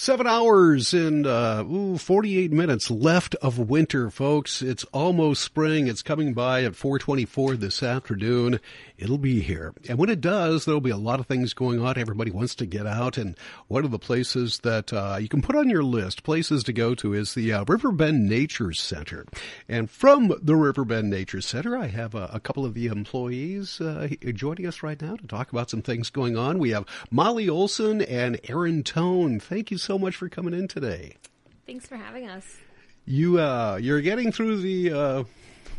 Seven hours and uh, ooh, 48 minutes left of winter, folks. It's almost spring. It's coming by at 424 this afternoon. It'll be here. And when it does, there'll be a lot of things going on. Everybody wants to get out. And one of the places that uh, you can put on your list, places to go to, is the uh, Riverbend Nature Center. And from the Riverbend Nature Center, I have a, a couple of the employees uh, joining us right now to talk about some things going on. We have Molly Olson and Erin Tone. Thank you so so much for coming in today. Thanks for having us. You uh, you're getting through the uh,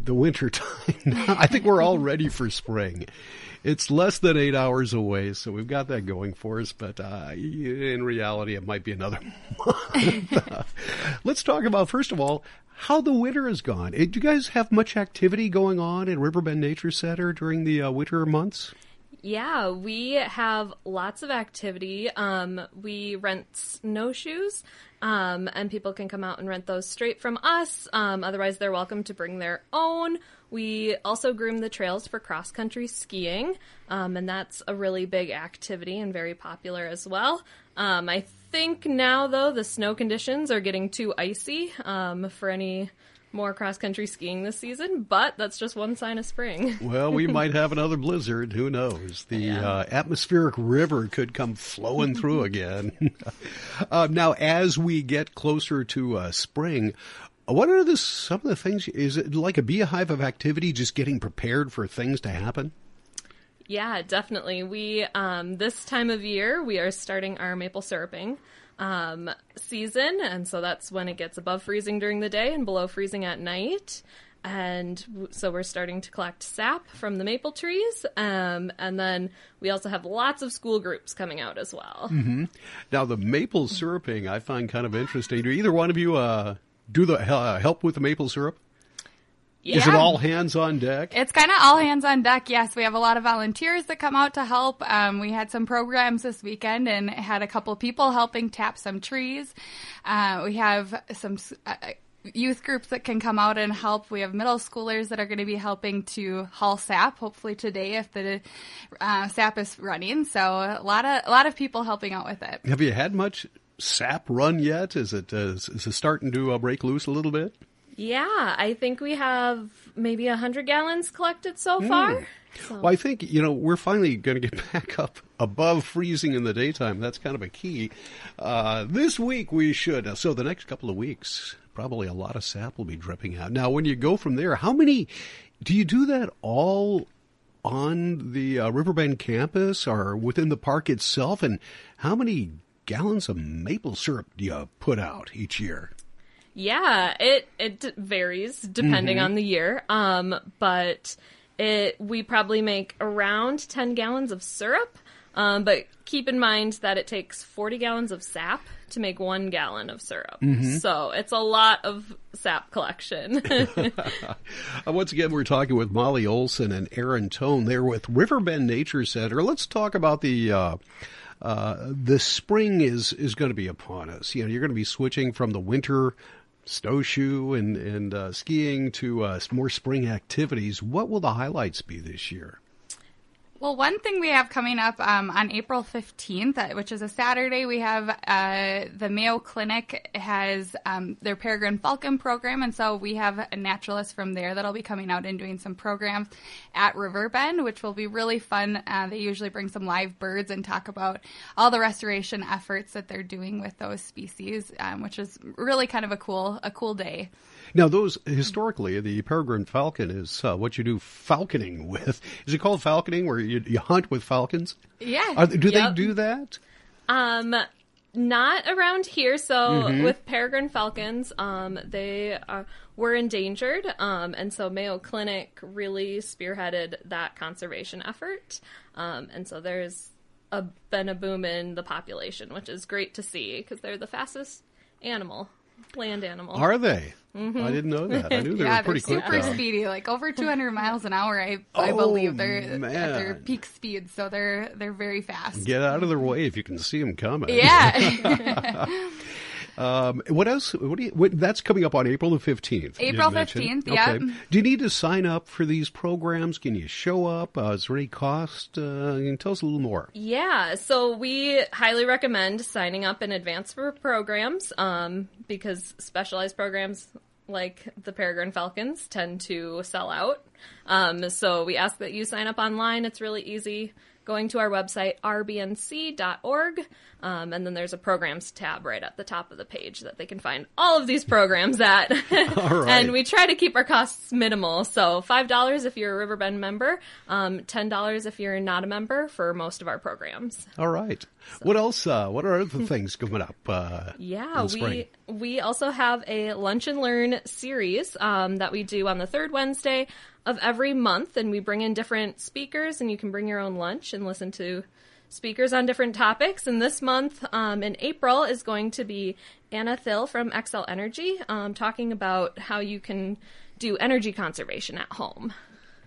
the winter time. I think we're all ready for spring. It's less than eight hours away, so we've got that going for us. But uh, in reality, it might be another month. let's talk about first of all how the winter has gone. Do you guys have much activity going on at Riverbend Nature Center during the uh, winter months? Yeah, we have lots of activity. Um, we rent snowshoes, um, and people can come out and rent those straight from us. Um, otherwise, they're welcome to bring their own. We also groom the trails for cross country skiing, um, and that's a really big activity and very popular as well. Um, I think now, though, the snow conditions are getting too icy um, for any more cross country skiing this season, but that's just one sign of spring. well, we might have another blizzard. Who knows? The yeah. uh, atmospheric river could come flowing through again. uh, now, as we get closer to uh, spring, what are the, some of the things? Is it like a beehive of activity, just getting prepared for things to happen? Yeah, definitely. We um, this time of year we are starting our maple syruping um, season, and so that's when it gets above freezing during the day and below freezing at night. And so we're starting to collect sap from the maple trees, um, and then we also have lots of school groups coming out as well. Mm-hmm. Now, the maple syruping I find kind of interesting. Do either one of you uh, do the uh, help with the maple syrup? Yeah. Is it all hands on deck? It's kind of all hands on deck. Yes, we have a lot of volunteers that come out to help. Um, we had some programs this weekend and had a couple people helping tap some trees. Uh, we have some. Uh, youth groups that can come out and help. We have middle schoolers that are going to be helping to haul sap. Hopefully today, if the uh, sap is running. So a lot of a lot of people helping out with it. Have you had much sap run yet? Is it uh, is it starting to uh, break loose a little bit? Yeah, I think we have maybe a hundred gallons collected so mm. far. So. Well, I think you know we're finally going to get back up above freezing in the daytime. That's kind of a key. Uh, this week we should. Uh, so the next couple of weeks, probably a lot of sap will be dripping out. Now, when you go from there, how many do you do that all on the uh, Riverbend campus or within the park itself? And how many gallons of maple syrup do you put out each year? Yeah, it it varies depending mm-hmm. on the year. Um, but it we probably make around 10 gallons of syrup. Um, but keep in mind that it takes 40 gallons of sap to make one gallon of syrup. Mm-hmm. So it's a lot of sap collection. Once again, we're talking with Molly Olson and Erin Tone. They're with Riverbend Nature Center. Let's talk about the. Uh, uh, the spring is is going to be upon us. You know, you're going to be switching from the winter snowshoe and and uh, skiing to uh, more spring activities. What will the highlights be this year? Well, one thing we have coming up um, on April 15th, uh, which is a Saturday, we have uh, the Mayo Clinic has um, their Peregrine Falcon program. And so we have a naturalist from there that'll be coming out and doing some programs at Riverbend, which will be really fun. Uh, they usually bring some live birds and talk about all the restoration efforts that they're doing with those species, um, which is really kind of a cool, a cool day. Now, those historically, the peregrine falcon is uh, what you do falconing with. Is it called falconing, where you, you hunt with falcons? Yeah. Are, do yep. they do that? Um, not around here. So mm-hmm. with peregrine falcons, um, they are, were endangered, um, and so Mayo Clinic really spearheaded that conservation effort. Um, and so there's a, been a boom in the population, which is great to see because they're the fastest animal land animal. Are they? Mm-hmm. I didn't know that. I knew they yeah, were pretty they're quick. super speedy, like over 200 miles an hour. I I oh, believe they're man. at their peak speed, so they're they're very fast. Get out of their way if you can see them coming. Yeah. Um, what else? What do you? What, that's coming up on April the fifteenth. April 15th, yep. Do you need to sign up for these programs? Can you show up? Uh, is there any cost? Uh, tell us a little more? Yeah, so we highly recommend signing up in advance for programs um, because specialized programs like the Peregrine Falcons tend to sell out. Um, so we ask that you sign up online. It's really easy. Going to our website, rbnc.org, um, and then there's a programs tab right at the top of the page that they can find all of these programs at. All right. and we try to keep our costs minimal. So $5 if you're a Riverbend member, um, $10 if you're not a member for most of our programs. All right. What else? Uh, what are other things coming up? Uh, Yeah, we we also have a lunch and learn series um, that we do on the third Wednesday of every month, and we bring in different speakers, and you can bring your own lunch and listen to speakers on different topics. And this month, um, in April, is going to be Anna Thill from Xcel Energy, um, talking about how you can do energy conservation at home.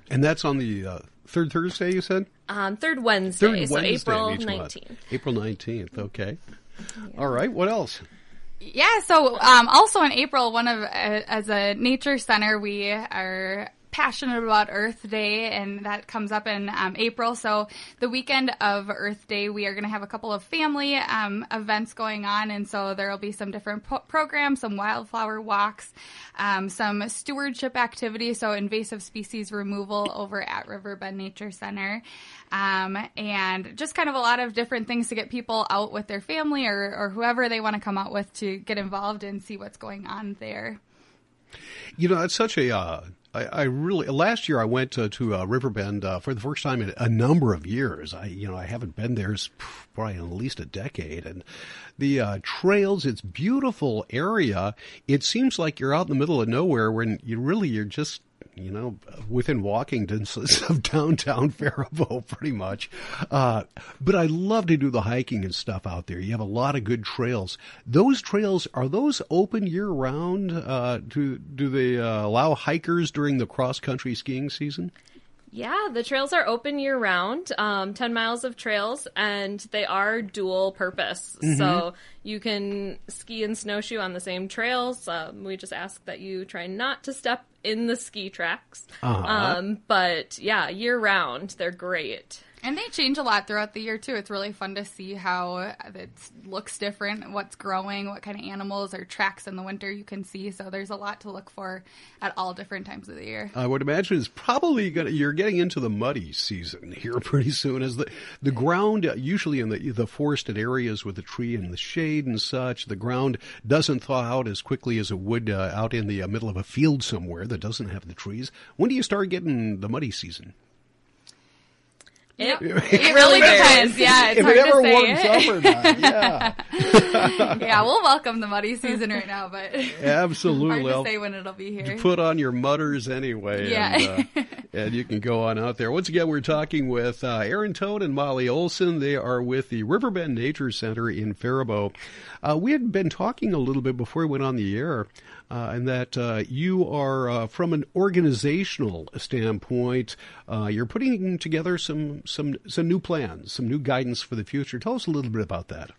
And that's on the uh, third Thursday. You said Um, third Wednesday, third so Wednesday April of each month. nineteenth. April nineteenth. Okay. All right. What else? Yeah, so um, also in April, one of uh, as a nature center, we are passionate about Earth Day, and that comes up in um, April. So the weekend of Earth Day, we are going to have a couple of family um, events going on, and so there will be some different po- programs, some wildflower walks, um, some stewardship activities, so invasive species removal over at Riverbend Nature Center. Um, and just kind of a lot of different things to get people out with their family or, or whoever they want to come out with to get involved and see what's going on there. You know, it's such a. Uh, I, I really last year I went to, to uh, Riverbend uh, for the first time in a number of years. I you know I haven't been there probably in at least a decade, and the uh, trails. It's beautiful area. It seems like you're out in the middle of nowhere when you really you're just you know, within walking distance of downtown Faribault, pretty much. Uh, but I love to do the hiking and stuff out there. You have a lot of good trails. Those trails are those open year round? Uh, do do they uh, allow hikers during the cross country skiing season? Yeah, the trails are open year round, um, 10 miles of trails, and they are dual purpose. So you can ski and snowshoe on the same trails. Um, we just ask that you try not to step in the ski tracks. Uh-huh. Um, but yeah, year round, they're great. And they change a lot throughout the year too. It's really fun to see how it looks different, what's growing, what kind of animals or tracks in the winter you can see. So there's a lot to look for at all different times of the year. I would imagine it's probably to, you're getting into the muddy season here pretty soon as the, the ground, usually in the, the forested areas with the tree and the shade and such, the ground doesn't thaw out as quickly as it would uh, out in the uh, middle of a field somewhere that doesn't have the trees. When do you start getting the muddy season? It, It really depends. Yeah, it's if hard it ever to say. warms up or not. Yeah, yeah, we'll welcome the muddy season right now, but hard absolutely. to Well, say when it'll be here. put on your mutters anyway. Yeah. And, uh, and you can go on out there. Once again, we're talking with uh, Erin Tone and Molly Olson. They are with the Riverbend Nature Center in Faribault. Uh, we had been talking a little bit before we went on the air, uh, and that uh, you are, uh, from an organizational standpoint, uh, you're putting together some, some, some new plans, some new guidance for the future. Tell us a little bit about that.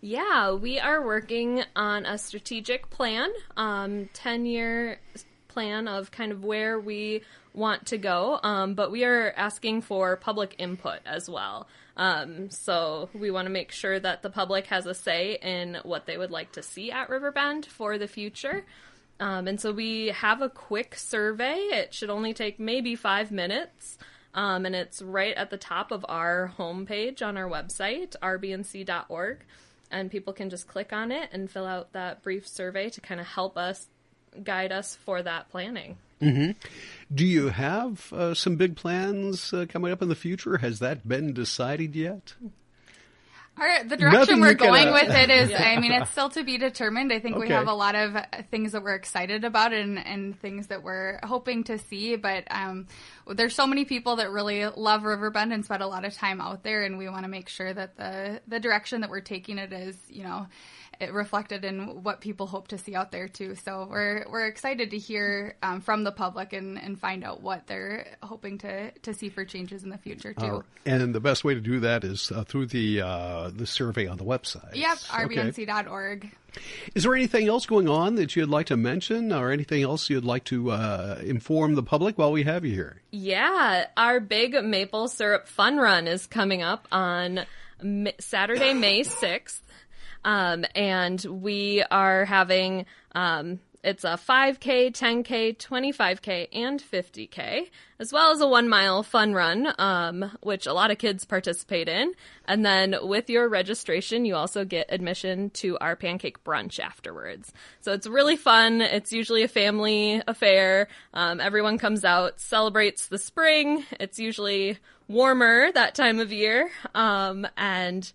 Yeah, we are working on a strategic plan, um, 10 year plan of kind of where we want to go, um, but we are asking for public input as well. Um, so we want to make sure that the public has a say in what they would like to see at Riverbend for the future. Um, and so we have a quick survey. It should only take maybe five minutes. Um, and it's right at the top of our homepage on our website, rbnc.org. And people can just click on it and fill out that brief survey to kind of help us guide us for that planning. Do you have uh, some big plans uh, coming up in the future? Has that been decided yet? Our, the Nothing direction we're going with it is, I mean, it's still to be determined. I think we have a lot of uh, things that we're excited about and, and things that we're hoping to see. But um, there's so many people that really love Riverbend and spend a lot of time out there, and we want to make sure that the the direction that we're taking it is, you know, it reflected in what people hope to see out there too. So we're we're excited to hear um, from the public and, and find out what they're hoping to to see for changes in the future too. Uh, and the best way to do that is uh, through the uh, uh, the survey on the website. Yep, Okay. rbnc.org. Is there anything else going on that you'd like to mention, or anything else you'd like to uh, inform the public while we have you here? Yeah, our big maple syrup fun run is coming up on Saturday, May 6th. Um, and we are having, um, it's a 5K, 10K, 25K, and 50K, as well as a one mile fun run, um, which a lot of kids participate in. And then with your registration, you also get admission to our pancake brunch afterwards. So it's really fun. It's usually a family affair. Um, everyone comes out, celebrates the spring. It's usually warmer that time of year. Um, and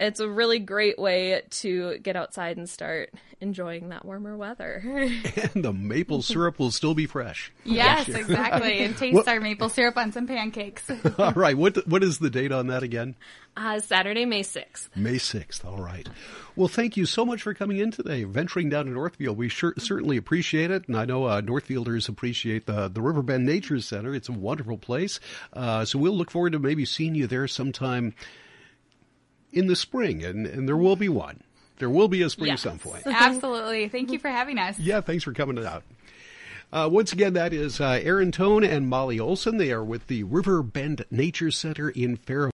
it's a really great way to get outside and start enjoying that warmer weather. And the maple syrup will still be fresh. Yes, exactly. And taste What- our maple syrup on some pancakes. All right. What what is the date on that again? uh, Saturday, May 6th. May 6th. All right. Well, thank you so much for coming in today, venturing down to Northfield. We sure, certainly appreciate it. And I know uh, Northfielders appreciate the, the Riverbend Nature Center. It's a wonderful place. Uh, so we'll look forward to maybe seeing you there sometime in the spring. And, and there will be one. There will be a spring Yes. some point. Absolutely. Thank you for having us. Yeah, thanks for coming out. Uh, once again, that is uh, Erin Tone and Molly Olson. They are with the River Bend Nature Center in Fairfield.